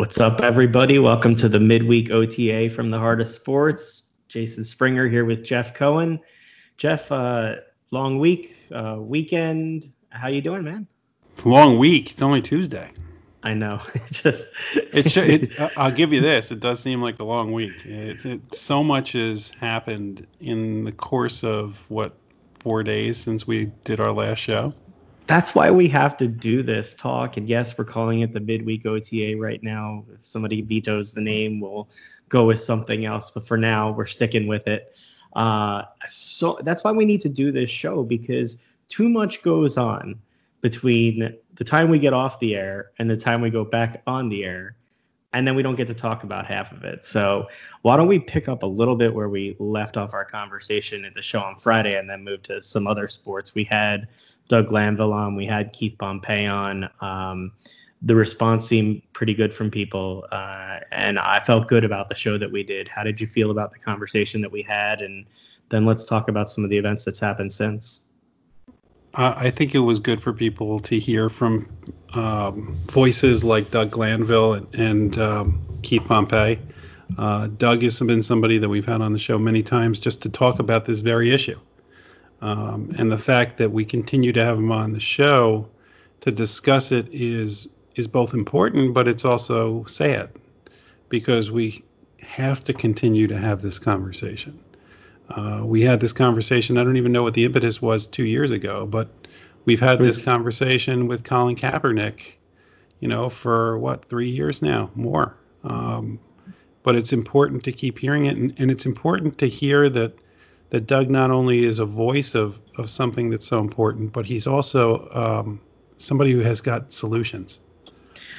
What's up, everybody? Welcome to the midweek OTA from the Heart of Sports. Jason Springer here with Jeff Cohen. Jeff, uh, long week, uh, weekend. How you doing, man? Long week. It's only Tuesday. I know. just it, it, I'll give you this. It does seem like a long week. It's it, so much has happened in the course of what four days since we did our last show that's why we have to do this talk. And yes, we're calling it the midweek OTA right now. If somebody vetoes the name, we'll go with something else. But for now, we're sticking with it. Uh, so that's why we need to do this show because too much goes on between the time we get off the air and the time we go back on the air. And then we don't get to talk about half of it. So why don't we pick up a little bit where we left off our conversation at the show on Friday and then move to some other sports? We had Doug Glanville on. We had Keith Pompey on. Um, the response seemed pretty good from people, uh, and I felt good about the show that we did. How did you feel about the conversation that we had? And then let's talk about some of the events that's happened since. I think it was good for people to hear from um, voices like Doug Glanville and, and um, Keith Pompey. Uh, Doug has been somebody that we've had on the show many times just to talk about this very issue. Um, and the fact that we continue to have him on the show to discuss it is is both important, but it's also sad because we have to continue to have this conversation. Uh, we had this conversation. I don't even know what the impetus was two years ago, but we've had this conversation with Colin Kaepernick, you know, for what three years now, more. Um, but it's important to keep hearing it, and, and it's important to hear that that Doug not only is a voice of of something that's so important, but he's also um, somebody who has got solutions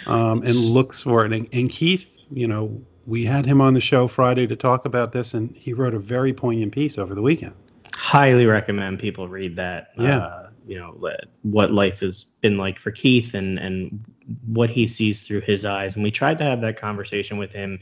um, and looks for it. And, and, Keith, you know, we had him on the show Friday to talk about this, and he wrote a very poignant piece over the weekend. Highly recommend people read that. Yeah. Uh, you know what life has been like for Keith and and what he sees through his eyes, and we tried to have that conversation with him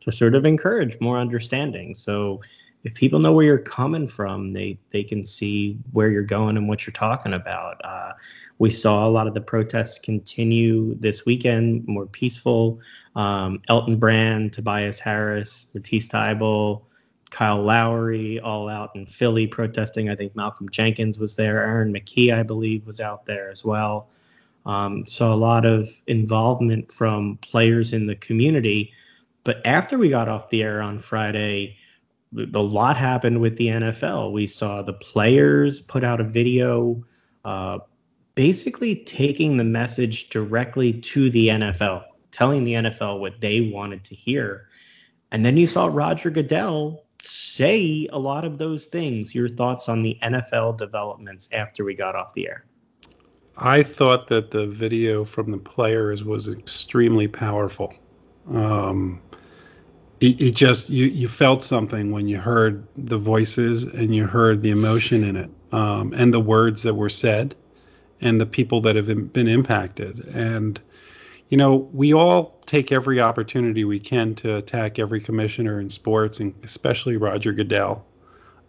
to sort of encourage more understanding. So if people know where you're coming from, they they can see where you're going and what you're talking about. Uh, we saw a lot of the protests continue this weekend, more peaceful. Um, Elton Brand, Tobias Harris, Matisse Thybulle, Kyle Lowry, all out in Philly protesting. I think Malcolm Jenkins was there. Aaron McKie, I believe, was out there as well. Um, so a lot of involvement from players in the community. But after we got off the air on Friday a lot happened with the NFL. We saw the players put out a video uh, basically taking the message directly to the NFL, telling the NFL what they wanted to hear. And then you saw Roger Goodell say a lot of those things. Your thoughts on the NFL developments after we got off the air? I thought that the video from the players was extremely powerful. Um, it, it just you you felt something when you heard the voices and you heard the emotion in it um, and the words that were said and the people that have been impacted. And you know we all take every opportunity we can to attack every commissioner in sports and especially roger goodell.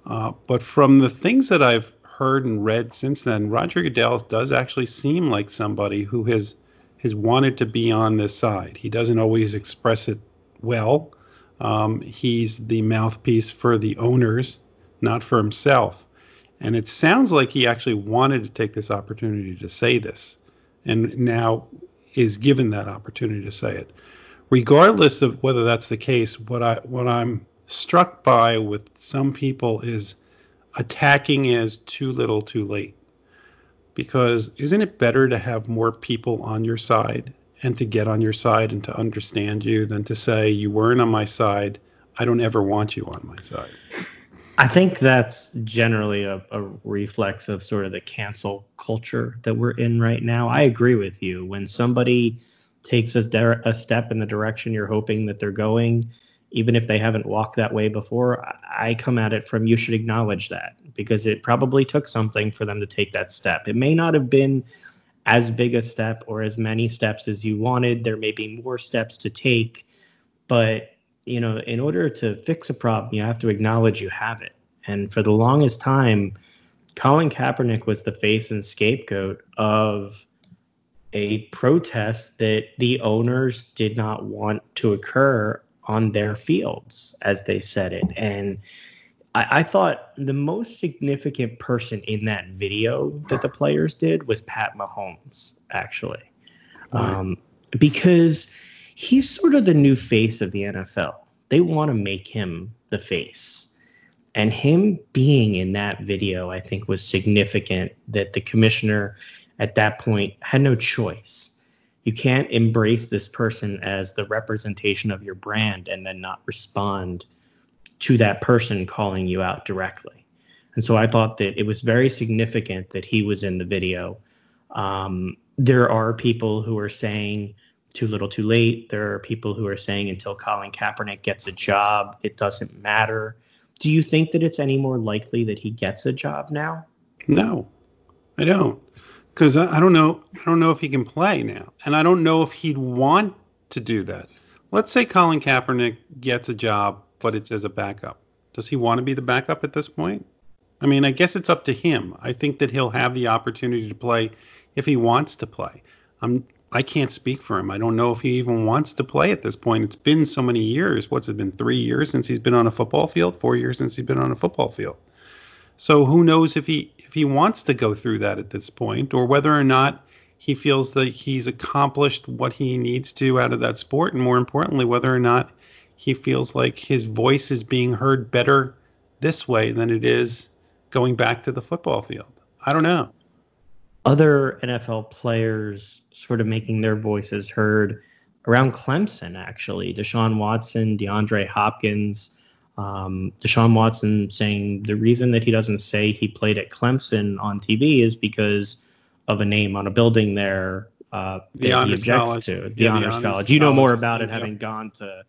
Uh, but from the things that i've heard and read since then roger goodell does actually seem like somebody who has has wanted to be on this side. He doesn't always express it well um, he's the mouthpiece for the owners, not for himself. And it sounds like he actually wanted to take this opportunity to say this and now is given that opportunity to say it. Regardless of whether that's the case, what I what I'm struck by with some people is attacking as too little too late. Because isn't it better to have more people on your side and to get on your side and to understand you than to say you weren't on my side. I don't ever want you on my side. I think that's generally a, a, reflex of sort of the cancel culture that we're in right now. I agree with you. When somebody takes a, a step in the direction you're hoping that they're going, even if they haven't walked that way before, I come at it from you should acknowledge that because it probably took something for them to take that step. It may not have been as big a step or as many steps as you wanted. There may be more steps to take, but you know, in order to fix a problem, you have to acknowledge you have it. And for the longest time, Colin Kaepernick was the face and scapegoat of a protest that the owners did not want to occur on their fields, as they said it. And I, I, thought the most significant person in that video that the players did was Pat Mahomes, actually, um, because he's sort of the new face of the NFL. They want to make him the face. And him being in that video, I think, was significant that the commissioner at that point had no choice. You can't embrace this person as the representation of your brand and then not respond to that person calling you out directly. And so I thought that it was very significant that he was in the video. Um, there are people who are saying too little, too late. There are people who are saying until Colin Kaepernick gets a job, it doesn't matter. Do you think that it's any more likely that he gets a job now? No, I don't because I, I don't know. I don't know if he can play now, and I don't know if he'd want to do that. Let's say Colin Kaepernick gets a job, but it's as a backup. Does he want to be the backup at this point? I mean, I guess it's up to him. I think that he'll have the opportunity to play if he wants to play. I'm I can't speak for him. I don't know if he even wants to play at this point. It's been so many years. What's it been? Three years since he's been on a football field. Four years since he's been on a football field. So who knows if he if he wants to go through that at this point, or whether or not he feels that he's accomplished what he needs to out of that sport, and more importantly, whether or not he feels like his voice is being heard better this way than it is going back to the football field. I don't know. Other NFL players sort of making their voices heard around Clemson, actually. Deshaun Watson, DeAndre Hopkins, um, Deshaun Watson saying the reason that he doesn't say he played at Clemson on TV is because of a name on a building there uh, the that he objects college. to. The, yeah, honors, the honors college. You know more about it having gone to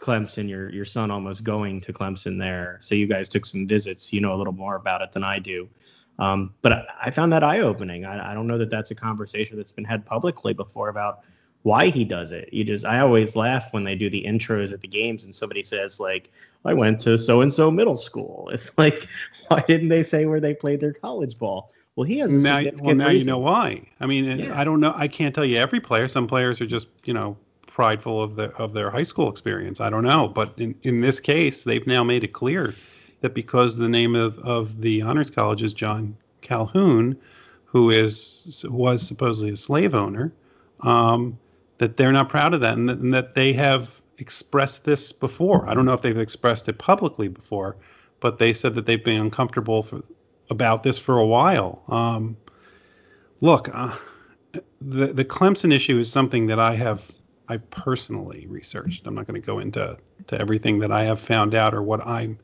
Clemson. Your your son almost going to Clemson there, so you guys took some visits. You know a little more about it than I do. Um, but I, I, found that eye opening. I, I don't know that that's a conversation that's been had publicly before about why he does it. You just I always laugh when they do the intros at the games and somebody says like I went to so and so middle school. It's like why didn't they say where they played their college ball? Well, he has now. Well, now reason. you know why. I mean, yeah. I don't know. I can't tell you every player. Some players are just you know prideful of their of their high school experience. I don't know, but in in this case, they've now made it clear that because the name of of the honors college is John Calhoun, who is was supposedly a slave owner. Um, that they're not proud of that and that, and that they have expressed this before. I don't know if they've expressed it publicly before, but they said that they've been uncomfortable for, about this for a while. Um, look, uh, the the Clemson issue is something that I have I personally researched. I'm not going to go into to everything that I have found out or what I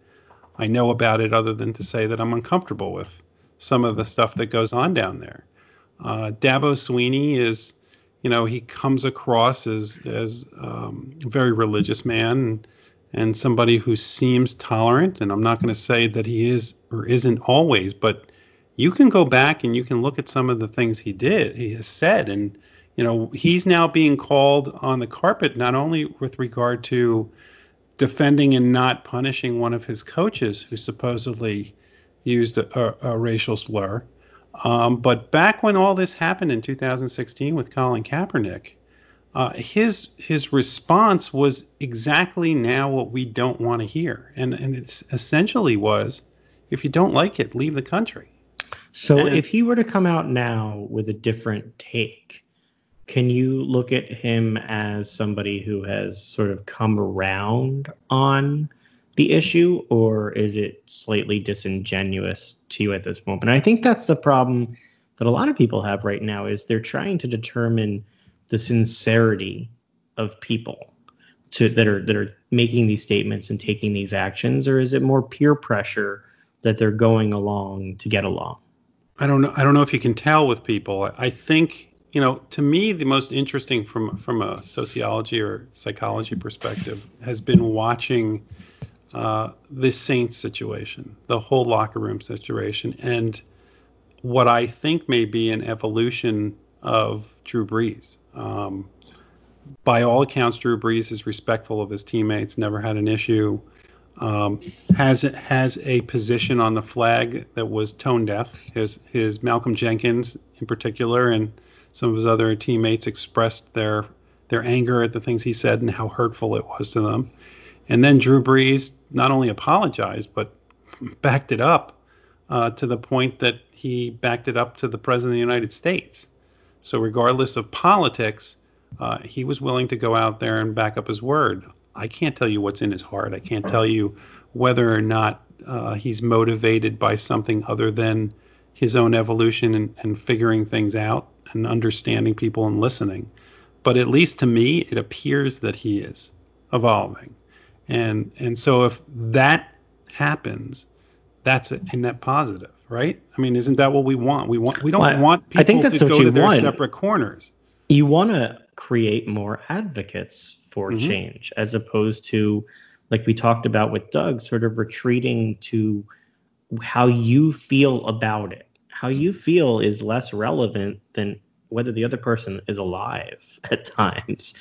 I know about it, other than to say that I'm uncomfortable with some of the stuff that goes on down there. Uh, Dabo Swinney is you know, he comes across as as um, a very religious man and, and somebody who seems tolerant. And I'm not going to say that he is or isn't always, but you can go back and you can look at some of the things he did, he has said, and you know, he's now being called on the carpet not only with regard to defending and not punishing one of his coaches who supposedly used a, a, a racial slur, um, but back when all this happened in 2016 with Colin Kaepernick, uh, his his response was exactly now what we don't want to hear, and and it essentially was, if you don't like it, leave the country. So and, if he were to come out now with a different take, can you look at him as somebody who has sort of come around on the issue, or is it slightly disingenuous to you at this moment? I think that's the problem that a lot of people have right now is they're trying to determine the sincerity of people to that are that are making these statements and taking these actions, or is it more peer pressure that they're going along to get along? I don't know. I don't know if you can tell with people. I think you know. To me, the most interesting from from a sociology or psychology perspective has been watching uh, the Saints situation, the whole locker room situation, and what I think may be an evolution of Drew Brees. Um, by all accounts, Drew Brees is respectful of his teammates, never had an issue. Um, has has a position on the flag that was tone deaf. His his Malcolm Jenkins in particular, and some of his other teammates expressed their their anger at the things he said and how hurtful it was to them. And then Drew Brees not only apologized but backed it up uh, to the point that he backed it up to the president of the United States. So regardless of politics, uh, he was willing to go out there and back up his word. I can't tell you what's in his heart. I can't tell you whether or not uh, he's motivated by something other than his own evolution and, and figuring things out and understanding people and listening. But at least to me, it appears that he is evolving. And and so if that happens, that's a, a net positive, right? I mean, isn't that what we want? We want we don't Well, want people I think that's to what go you to their want. separate corners. you want to create more advocates for Mhm. change as opposed to like we talked about with Doug sort of retreating to how you feel about it how you feel is less relevant than whether the other person is alive at times.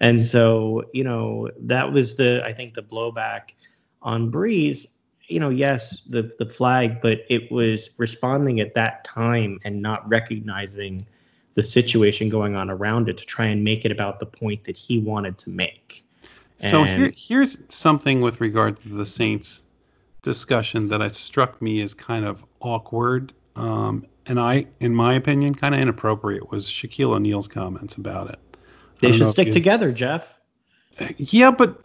And so you know that was the i think the blowback on Brees. You know yes the the flag but it was responding at that time and not recognizing the situation going on around it to try and make it about the point that he wanted to make. So And- here, here's something with regard to the Saints discussion that has struck me as kind of awkward, um, and I, in my opinion, kind of inappropriate. Was Shaquille O'Neal's comments about it? They should stick you- together, Jeff. Yeah, but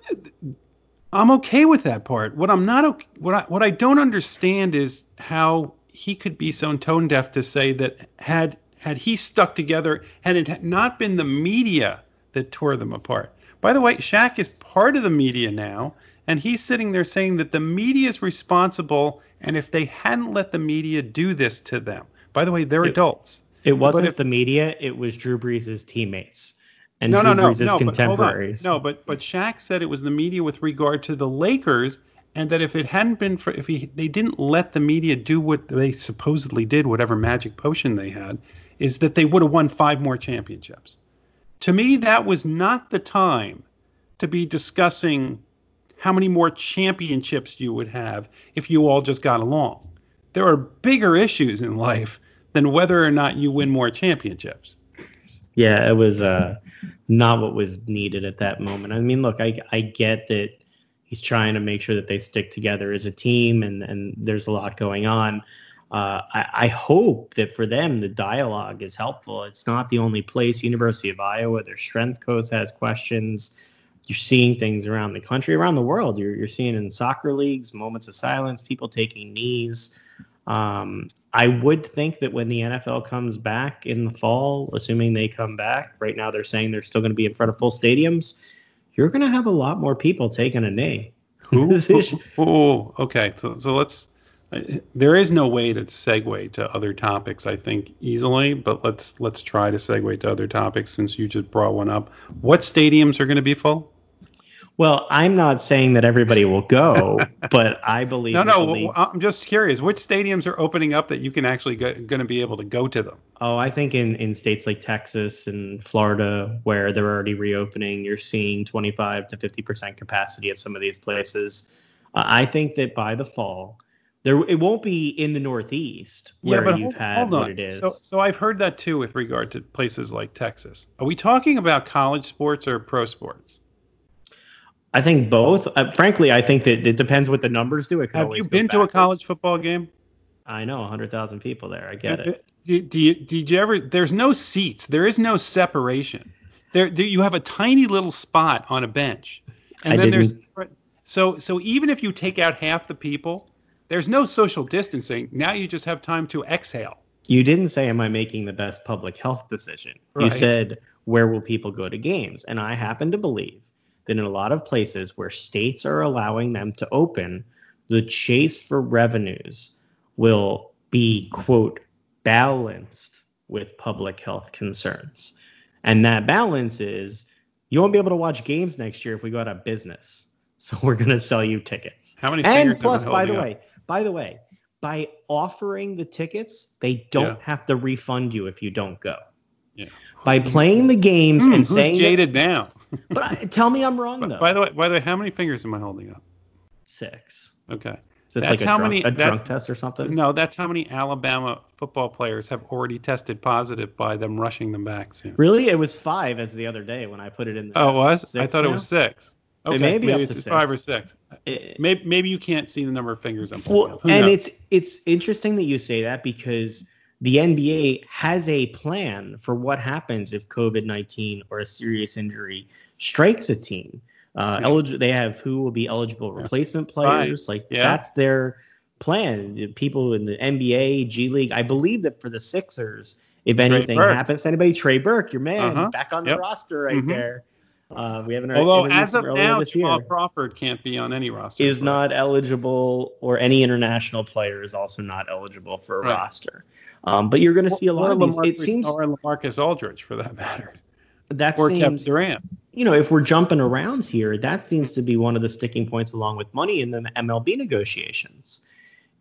I'm okay with that part. What I'm not okay, what I what I don't understand is how he could be so tone deaf to say that had had he stuck together, had it not been the media that tore them apart. By the way, Shaq is part of the media now, and he's sitting there saying that the media is responsible, and if they hadn't let the media do this to them, by the way, they're It- adults. It wasn't if- the media; it was Drew Brees' teammates and no, Drew no, no, Brees' no, but contemporaries. No, but but Shaq said it was the media with regard to the Lakers, and that if it hadn't been for if he they didn't let the media do what they supposedly did, whatever magic potion they had, is that they would have won five more championships. To me, that was not the time to be discussing how many more championships you would have if you all just got along. There are bigger issues in life than whether or not you win more championships. Yeah, it was uh, not what was needed at that moment. I mean, look, I I get that he's trying to make sure that they stick together as a team, and and there's a lot going on. Uh, I, I hope that for them the dialogue is helpful. It's not the only place. University of Iowa, their strength coach has questions. You're seeing things around the country, around the world. You're you're seeing in soccer leagues moments of silence, people taking knees. Um, I would think that when the NFL comes back in the fall, assuming they come back, right now they're saying they're still going to be in front of full stadiums. You're going to have a lot more people taking a knee. Who? This Oh, okay. So, so let's. There is no way to segue to other topics, I think, easily. But let's let's try to segue to other topics since you just brought one up. What stadiums are going to be full? Well, I'm not saying that everybody will go, but I believe No, no. league- I'm just curious. Which stadiums are opening up that you can actually going to be able to go to them? Oh, I think in, in states like Texas and Florida, where they're already reopening, you're seeing 25 to 50% capacity at some of these places. Uh, I think that by the fall, there it won't be in the Northeast where you've hold, had hold what it is. So, so I've heard that too with regard to places like Texas. Are we talking about college sports or pro sports? I think both. Uh, frankly, I think that it depends what the numbers do. It Have you been to a college football game? I know 100,000 people there. I get it. Do, do you did you ever? There's no seats. There is no separation. There, there you have a tiny little spot on a bench, and I then there's didn't- so so even if you take out half the people, there's no social distancing. Now you just have time to exhale. You didn't say, Am I making the best public health decision? You said, Where will people go to games? And I happen to believe that in a lot of places where states are allowing them to open, the chase for revenues will be, quote, balanced with public health concerns. And that balance is you won't be able to watch games next year if we go out of business. So we're going to sell you tickets. How many And plus, by the up? way, by the way, by offering the tickets, they don't Yeah. have to refund you if you don't go. Yeah. By playing the games Hmm, and saying, that- jaded now? but I, tell me I'm wrong though. by the way, by the way, how many fingers am I holding up? Six. Okay. this That's like how drunk, many- a drunk test or something? No, that's how many Alabama football players have already tested positive by them rushing them back soon. Really? It was five as the other day when I put it in. Oh, it was? I Six thought it was six. Okay, may maybe up to it's five or six. six. It- Maybe, maybe you can't see the number of fingers I'm Well, up. And knows? it's it's interesting that you say that because the NBA has a plan for what happens if COVID nineteen or a serious injury strikes a team. Uh, Yeah. eligible, they have who will be eligible replacement players. Like Yeah. that's their plan. The People in the NBA, G League. I believe that for the Sixers, if anything Burke. happens to anybody, Trey Burke, your man, Uh-huh. back on the Yep. roster right Mhm. there. Uh, we haven't. Although as of now, Jamal Crawford can't be on any roster. is not eligible, or any international player is also not eligible for a Right. roster. Um, but you're going to see a lot of these. It seems or Lamarcus Aldridge for that matter, that or seems Kevin Durant. you know if we're jumping around here, that seems to be one of the sticking points along with money in the MLB negotiations.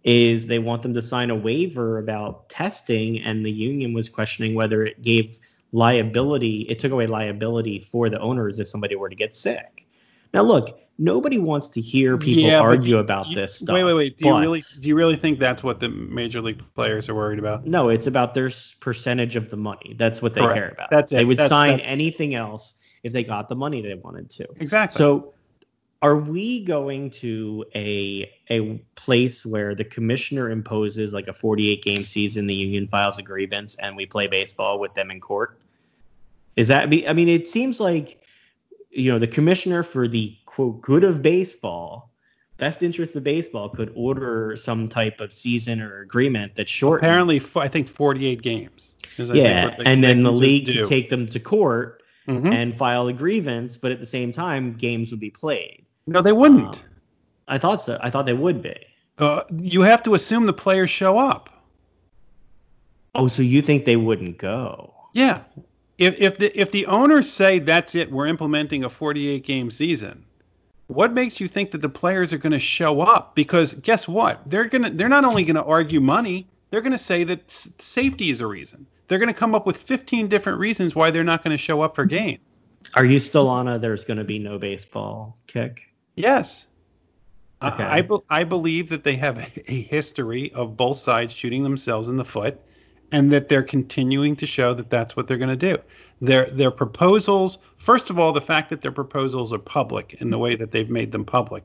Is they want them to sign a waiver about testing, and the union was questioning whether it gave liability. It took away liability for the owners if somebody were to get sick. Now, look, nobody wants to hear people Yeah, argue do about you- this stuff. Wait, wait, wait. Do you really do you really think that's what the major league players are worried about? No, it's about their percentage of the money. That's what they Correct. care about. That's it. They would That's- sign that's- anything else if they got the money they wanted to. Exactly. So, are we going to a a place where the commissioner imposes like a 48 game season, the union files a grievance, and we play baseball with them in court? Is that be? I mean, it seems like you know the commissioner for the quote good of baseball, best interest of baseball, could order some type of season or agreement that short. apparently, i think 48 games. Yeah, they- and then the league could take them to court Mhm. and file a grievance, but at the same time, games would be played. No, they wouldn't. Um, I thought so. I thought they would be. Uh, you have to assume the players show up. Oh, so you think they wouldn't go? Yeah. If if the if the owners say that's it, we're implementing a 48 game season. What makes you think that the players are going to show up? Because guess what? They're going to they're not only going to argue money, they're going to say that s- safety is a reason. They're going to come up with 15 different reasons why they're not going to show up for game. Are you still on a there's going to be no baseball kick? Yes. I- Okay. I, be- I believe that they have a, a history of both sides shooting themselves in the foot and that they're continuing to show that that's what they're going to do. Their their proposals, first of all, the fact that their proposals are public in the way that they've made them public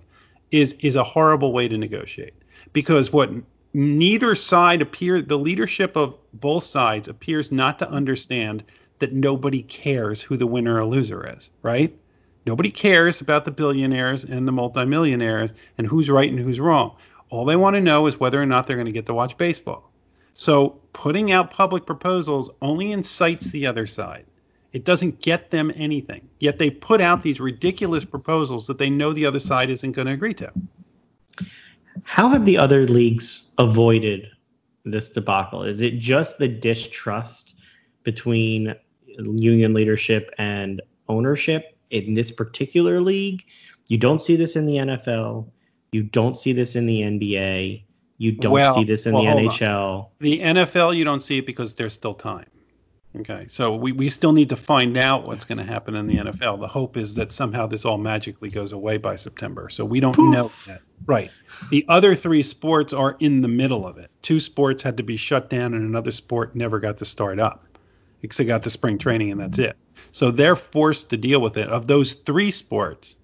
is is a horrible way to negotiate. Because what neither side appear the leadership of both sides appears not to understand that nobody cares who the winner or loser is, right? Nobody cares about the billionaires and the multimillionaires and who's right and who's wrong. All they want to know is whether or not they're going to get to watch baseball. So putting out public proposals only incites the other side. It doesn't get them anything. Yet they put out these ridiculous proposals that they know the other side isn't going to agree to. How have the other leagues avoided this debacle? Is it just the distrust between union leadership and ownership in this particular league? You don't see this in the NFL. You don't see this in the NBA. You don't Well- see this in well, the hold on. NHL. The NFL, you don't see it because there's still time. Okay, so we, we still need to find out what's going to happen in the NFL. The hope is that somehow this all magically goes away by September. So we don't know yet. Right. The other three sports are in the middle of it. Two sports had to be shut down, and another sport never got to start up. Because they got the spring training, and that's it. So they're forced to deal with it. Of those three sports,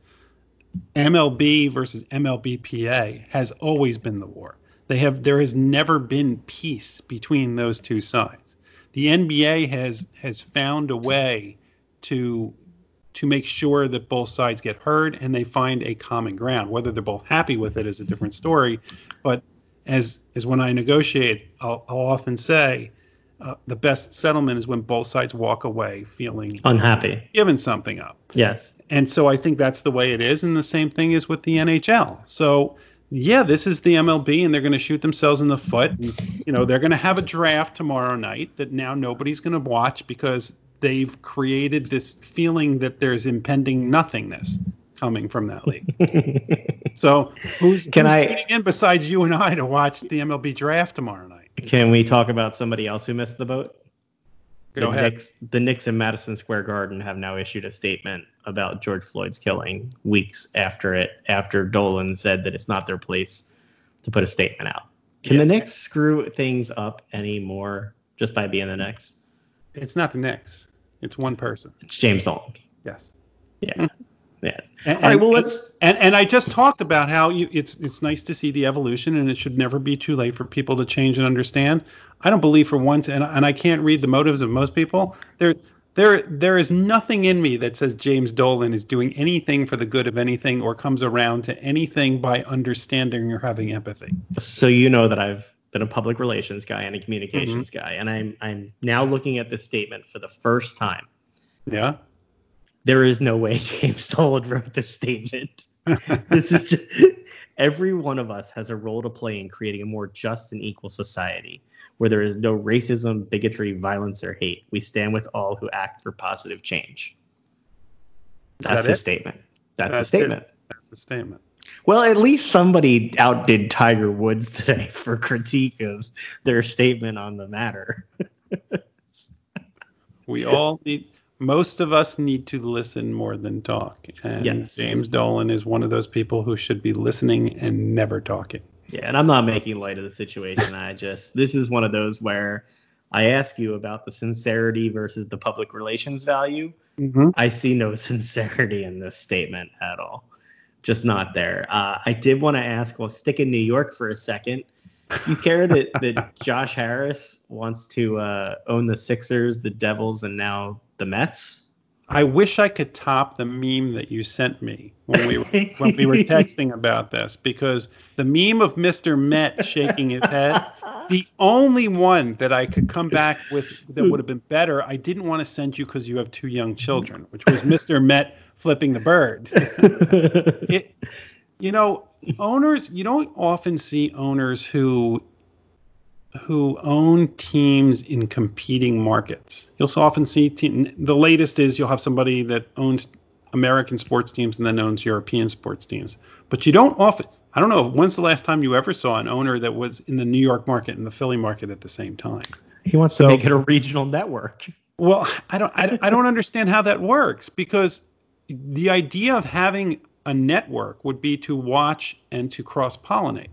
MLB versus MLBPA has always been the war. They have there has never been peace between those two sides. The NBA has has found a way to to make sure that both sides get heard and they find a common ground. Whether they're both happy with it is a different story. But as as when I negotiate, I'll, I'll often say uh, the best settlement is when both sides walk away feeling Unhappy. given something up Yes. and so I think that's the way it is, and the same thing is with the NHL. So yeah, this is the MLB, and they're going to shoot themselves in the foot. And, you know, they're going to have a draft tomorrow night that now nobody's going to watch because they've created this feeling that there's impending nothingness coming from that league. So who's, Can who's I- tuning in besides you and I to watch the MLB draft tomorrow night? Can we talk about somebody else who missed the boat? Go the ahead. Knicks, the Knicks in Madison Square Garden have now issued a statement about George Floyd's killing weeks after it, after Dolan said that it's not their place to put a statement out. Can Yeah. the Knicks screw things up anymore just by being the Knicks? It's not the Knicks. It's one person. It's James Dolan. Yes. Yeah. Hmm. Yes. And, All right. Well, let's. and and I just talked about how you it's it's nice to see the evolution, and it should never be too late for people to change and understand. I don't believe for once, and and I can't read the motives of most people. There there there is nothing in me that says James Dolan is doing anything for the good of anything or comes around to anything by understanding or having empathy. So you know that I've been a public relations guy and a communications Mm-hmm. guy, and I'm I'm now looking at this statement for the first time. Yeah. There is no way James Dolan wrote this statement. this is just, every one of us has a role to play in creating a more just and equal society where there is no racism, bigotry, violence, or hate. We stand with all who act for positive change. That's that a it? statement. That's, That's a it. statement. That's a statement. Well, at least somebody outdid Tiger Woods today for critique of their statement on the matter. We all need. Most of us need to listen more than talk, and Yes. James Dolan is one of those people who should be listening and never talking. Yeah, and I'm not making light of the situation. I just this is one of those where I ask you about the sincerity versus the public relations value. Mm-hmm. I see no sincerity in this statement at all. Just not there. Uh, I did want to ask, well, stick in New York for a second. You care that, that Josh Harris wants to uh, own the Sixers, the Devils, and now the Mets? I wish I could top the meme that you sent me when we were, when we were texting about this because the meme of Mr. Met shaking his head, the only one that I could come back with that would have been better, I didn't want to send you because you have two young children, which was Mr. Met flipping the bird. It, you know, owners, you don't often see owners who who own teams in competing markets. You'll so often see team, the latest is you'll have somebody that owns American sports teams and then owns European sports teams. But you don't often I don't know when's the last time you ever saw an owner that was in the New York market and the Philly market at the same time. he wants So- to make it a regional network. Well, I don't I, I don't understand how that works because the idea of having a network would be to watch and to cross pollinate.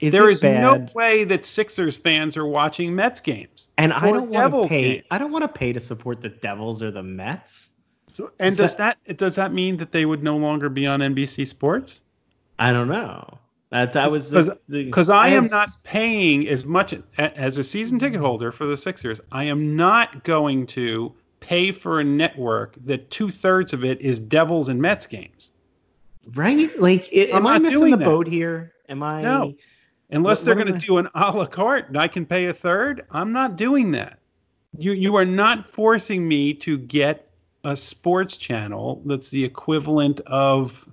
Is There it is no way that Sixers fans are watching Mets games. and I don't want to pay. game. I don't want to pay to support the Devils or the Mets. So, and Is does that does that mean that they would no longer be on NBC Sports? I don't know. That's that was Because- I am not paying as much as a season ticket holder for the Sixers. I am not going to pay for a network that two thirds of it is Devils and Mets games, right. Like, i- I'm I missing the that. boat here? Am I? No. Unless What- they're going to do an a la carte and I can pay a third. I'm not doing that. You you are not forcing me to get a sports channel that's the equivalent of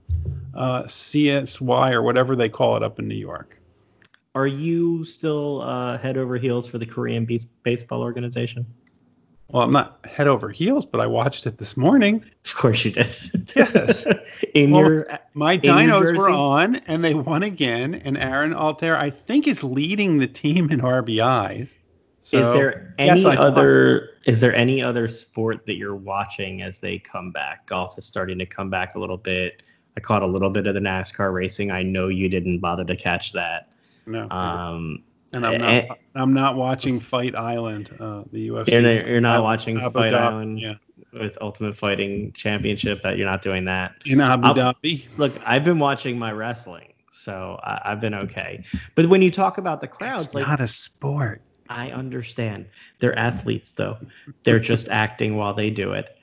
uh, CSY or whatever they call it up in New York. Are you still uh, head over heels for the Korean base- baseball organization? Well, I'm not head over heels, but I watched it this morning. Of course you did. Yes. In Well, your My New Dinos were on, and they won again. And Aaron Altherr, I think, is leading the team in RBIs. So, is there any thought other is there any other sport that you're watching as they come back? Golf is starting to come back a little bit. I caught a little bit of the NASCAR racing. I know you didn't bother to catch that. No, Um, and I'm eh, not. I'm not watching Fight Island, uh, the UFC. you're, not, you're not watching Abu Fight Dhabi, Island Yeah, with Ultimate Fighting Championship. That you're not doing that. in Abu I'll- Dhabi. Look, I've been watching my wrestling, so I, I've been okay. But when you talk about the crowds, It's like not a sport. I understand. They're athletes, though. They're just acting while they do it.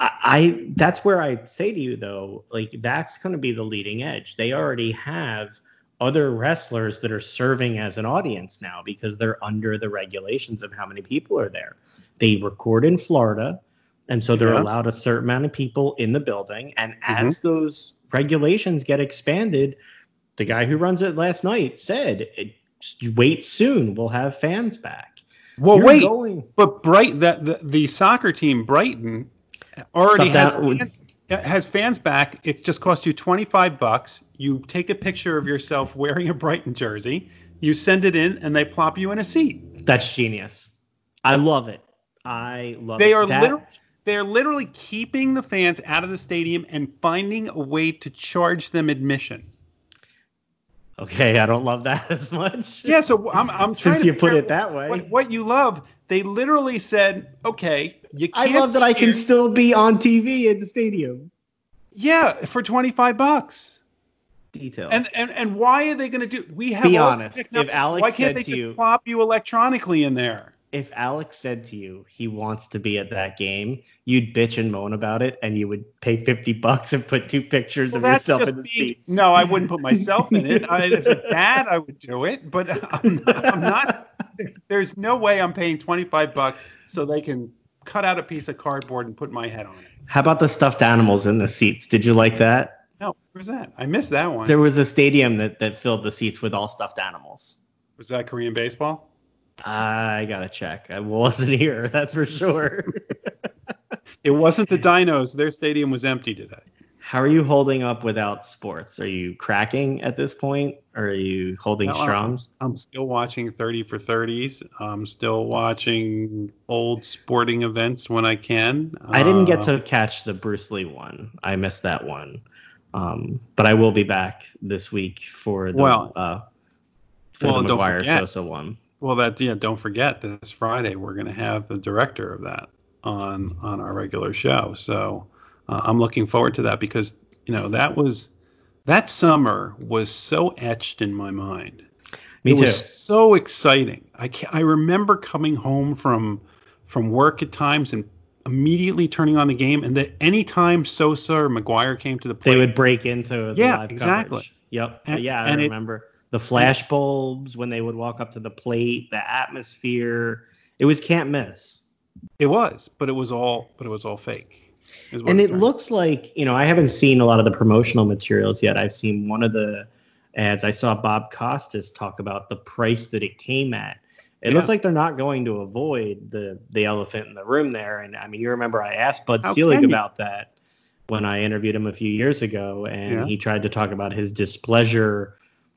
I, I that's where I say to you though, like that's going to be the leading edge. They already have other wrestlers that are serving as an audience now because they're under the regulations of how many people are there. They record in Florida, and so they're Yeah. allowed a certain amount of people in the building. And mm-hmm. as those regulations get expanded, the guy who runs it last night said, "Wait soon, we'll have fans back." Well, You're wait, going- but Bright that the, the soccer team Brighton already Stuff has that has fans back. It just costs you twenty five bucks. You take a picture of yourself wearing a Brighton jersey. You send it in, and they plop you in a seat. That's genius. I love it. I love They it. are That- literally they are literally keeping the fans out of the stadium and finding a way to charge them admission. Okay, I don't love that as much. Yeah, so I'm I'm trying Since to you put it that way. what, what you love. They literally said, "Okay, you I can't love that I can still be on TV at the stadium. Yeah, for 25 bucks. Details. And and and why are they going to do? We have Be all honest, if Alex why can't said they to just you- plop you electronically in there? if Alex said to you he wants to be at that game, you'd bitch and moan about it, and you would pay fifty bucks and put two pictures Well, of yourself in the being- seats. No, I wouldn't put myself in it. I, as a dad, I would do it, but I'm not, I'm not. There's no way I'm paying 25 bucks so they can cut out a piece of cardboard and put my head on it. How about the stuffed animals in the seats? Did you like that? No, where's that? I missed that one. There was a stadium that, that filled the seats with all stuffed animals. was that Korean baseball? I gotta check. I wasn't here, that's for sure. It wasn't the Dinos. Their stadium was empty today. How are you holding up without sports? Are you cracking at this point? Or are you holding No, I'm- strong? I'm still watching 30 for 30s. I'm still watching old sporting events when I can. I didn't get Uh, to catch the Bruce Lee one. I missed that one. Um, but I will be back this week for the Well- uh, for well, the McGwire forget. Sosa one. Well, that yeah. Don't forget this Friday we're going to have the director of that on on our regular show. So uh, I'm looking forward to that because you know that was that summer was so etched in my mind. Me too. it too. was so exciting. I I remember coming home from from work at times and immediately turning on the game, and that anytime Sosa or McGwire came to the plate, They would break into the Yeah, live exactly. coverage. Yep. And- yeah, I and it- remember the flash bulbs when they would walk up to the plate, the atmosphere. It was can't miss. it was, but it was all, but it was all fake. And it looks like you know i haven't seen a lot of the promotional materials yet. I've seen one of the ads. I saw bob costas talk about the price that it came at. It Yeah. looks like they're not going to avoid the the elephant in the room there. And i mean you remember i asked bud How selig about that when i interviewed him a few years ago and Yeah. he tried to talk about his displeasure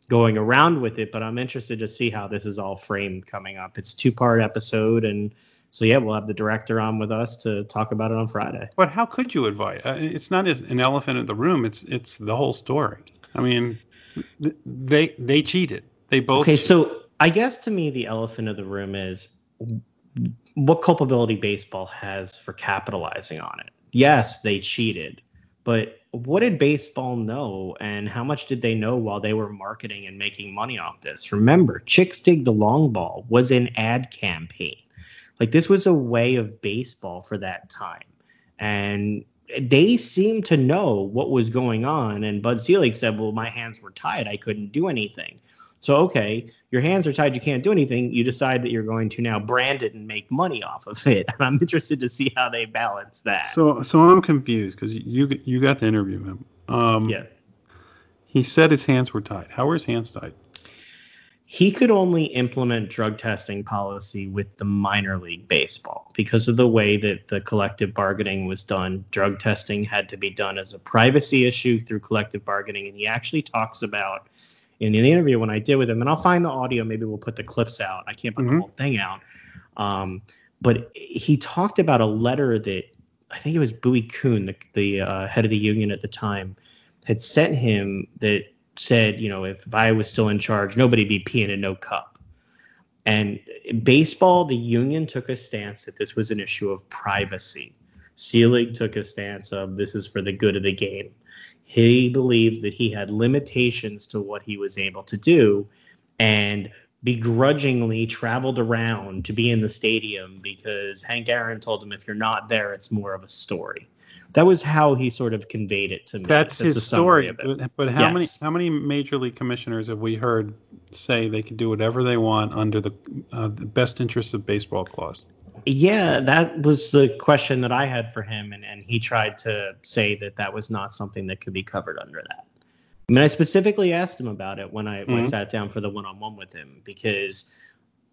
going around with it. But i'm interested to see how this is all framed coming up. It's two part episode and so yeah we'll have the director on with us to talk about it on friday But how could you advise? Uh, it's not an elephant in the room. It's it's the whole story. I mean, they they cheated. They both. Okay, so I guess to me, the elephant of the room is what culpability baseball has for capitalizing on it. Yes, they cheated, but what did baseball know and how much did they know while they were marketing and making money off this? Remember, Chicks Dig the Long Ball was an ad campaign. Like this was a way of baseball for that time. And they seemed to know what was going on. And Bud Selig said, Well, my hands were tied. I couldn't do anything. So, okay, your hands are tied. You can't do anything. You decide that you're going to now brand it and make money off of it. And I'm interested to see how they balance that. So so I'm confused because you you got to interview him. Um, yeah. He said his hands were tied. How were his hands tied? He could only implement drug testing policy with the minor league baseball because of the way that the collective bargaining was done. Drug testing had to be done as a privacy issue through collective bargaining. And he actually talks about in the interview when I did with him, and I'll find the audio, maybe we'll put the clips out. I can't put the Mhm. whole thing out. Um, but he talked about a letter that I think it was Bowie Kuhn, the, the uh, head of the union at the time, had sent him that said, you know, if, if I was still in charge, nobody'd be peeing in no cup. And baseball, the union took a stance that this was an issue of privacy. Selig took a stance of this is for the good of the game. He believes that he had limitations to what he was able to do and begrudgingly traveled around to be in the stadium because Hank Aaron told him if you're not there, it's more of a story. That was how he sort of conveyed it to me. That's, a his story. of it. But, but how many how many major league commissioners have we heard say they can do whatever they want under the, uh, the best interests of baseball clause? Yeah, that was the question that I had for him, and, and he tried to say that that was not something that could be covered under that. I mean, I specifically asked him about it when I when I sat down for the one on one with him because,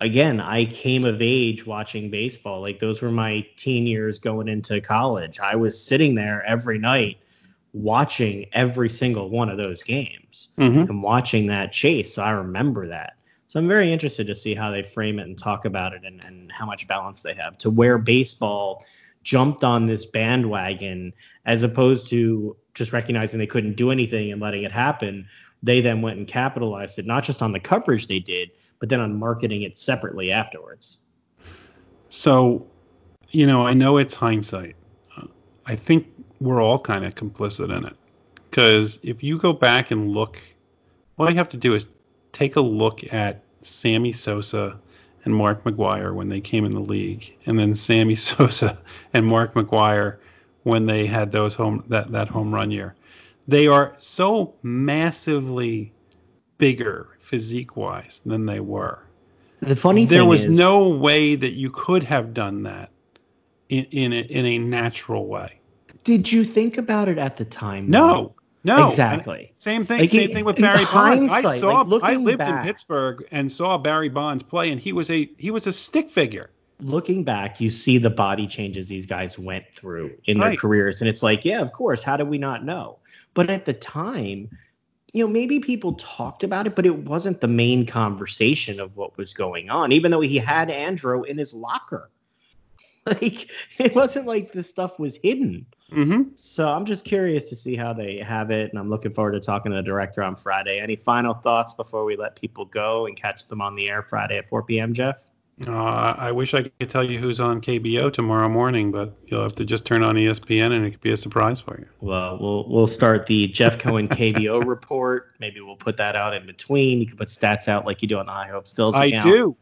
again, I came of age watching baseball. Like those were my teen years going into college. I was sitting there every night watching every single one of those games Mm-hmm. and watching that chase. So I remember that. So I'm very interested to see how they frame it and talk about it and, and how much balance they have to where baseball jumped on this bandwagon as opposed to just recognizing they couldn't do anything and letting it happen, they then went and capitalized it, not just on the coverage they did, but then on marketing it separately afterwards. So, you know, I know it's hindsight. Uh, I think we're all kind of complicit in it. Because if you go back and look, all you have to do is take a look at Sammy Sosa and Mark McGwire when they came in the league, and then Sammy Sosa and Mark McGwire when they had those home that, that home run year. They are so massively bigger physique wise than they were. The funny thing is, there was is, no way that you could have done that in in a, in a natural way. Did you think about it at the time? No, no, exactly. Same thing. Like, same thing with Barry Bonds. I saw. like, I lived back- in Pittsburgh and saw Barry Bonds play, and he was a he was a stick figure. Looking back, you see the body changes these guys went through in their careers, and it's like, yeah, of course. How did we not know? But at the time, you know, maybe people talked about it, but it wasn't the main conversation of what was going on. Even though he had Andro in his locker, like it wasn't like this stuff was hidden. Mm-hmm. So I'm just curious to see how they have it, and I'm looking forward to talking to the director on Friday. Any final thoughts before we let people go and catch them on the air Friday at 4 p.m., Jeff? Uh, I wish I could tell you who's on KBO tomorrow morning, but you'll have to just turn on ESPN, and it could be a surprise for you. Well, we'll we'll start the Jeff Cohen KBO report. Maybe we'll put that out in between. You can put stats out like you do on the High Hopes Bills I account. do.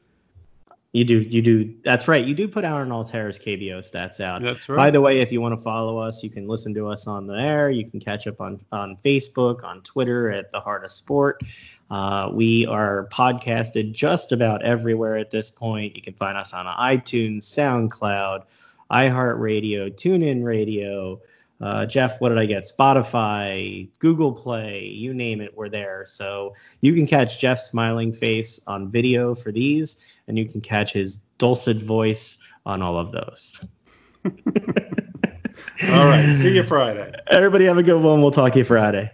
You do. You do. That's right. You do put Aaron Altherr's KBO stats out. That's right. By the way, if you want to follow us, you can listen to us on the air. You can catch up on on Facebook, on Twitter at the Heart of Sport. Uh, we are podcasted just about everywhere at this point. You can find us on iTunes, SoundCloud, iHeartRadio, TuneIn Radio. Uh, Jeff, what did I get? Spotify, Google Play, you name it, we're there. So you can catch Jeff's smiling face on video for these, and you can catch his dulcet voice on all of those. All right. See you Friday. Everybody have a good one. We'll talk to you Friday.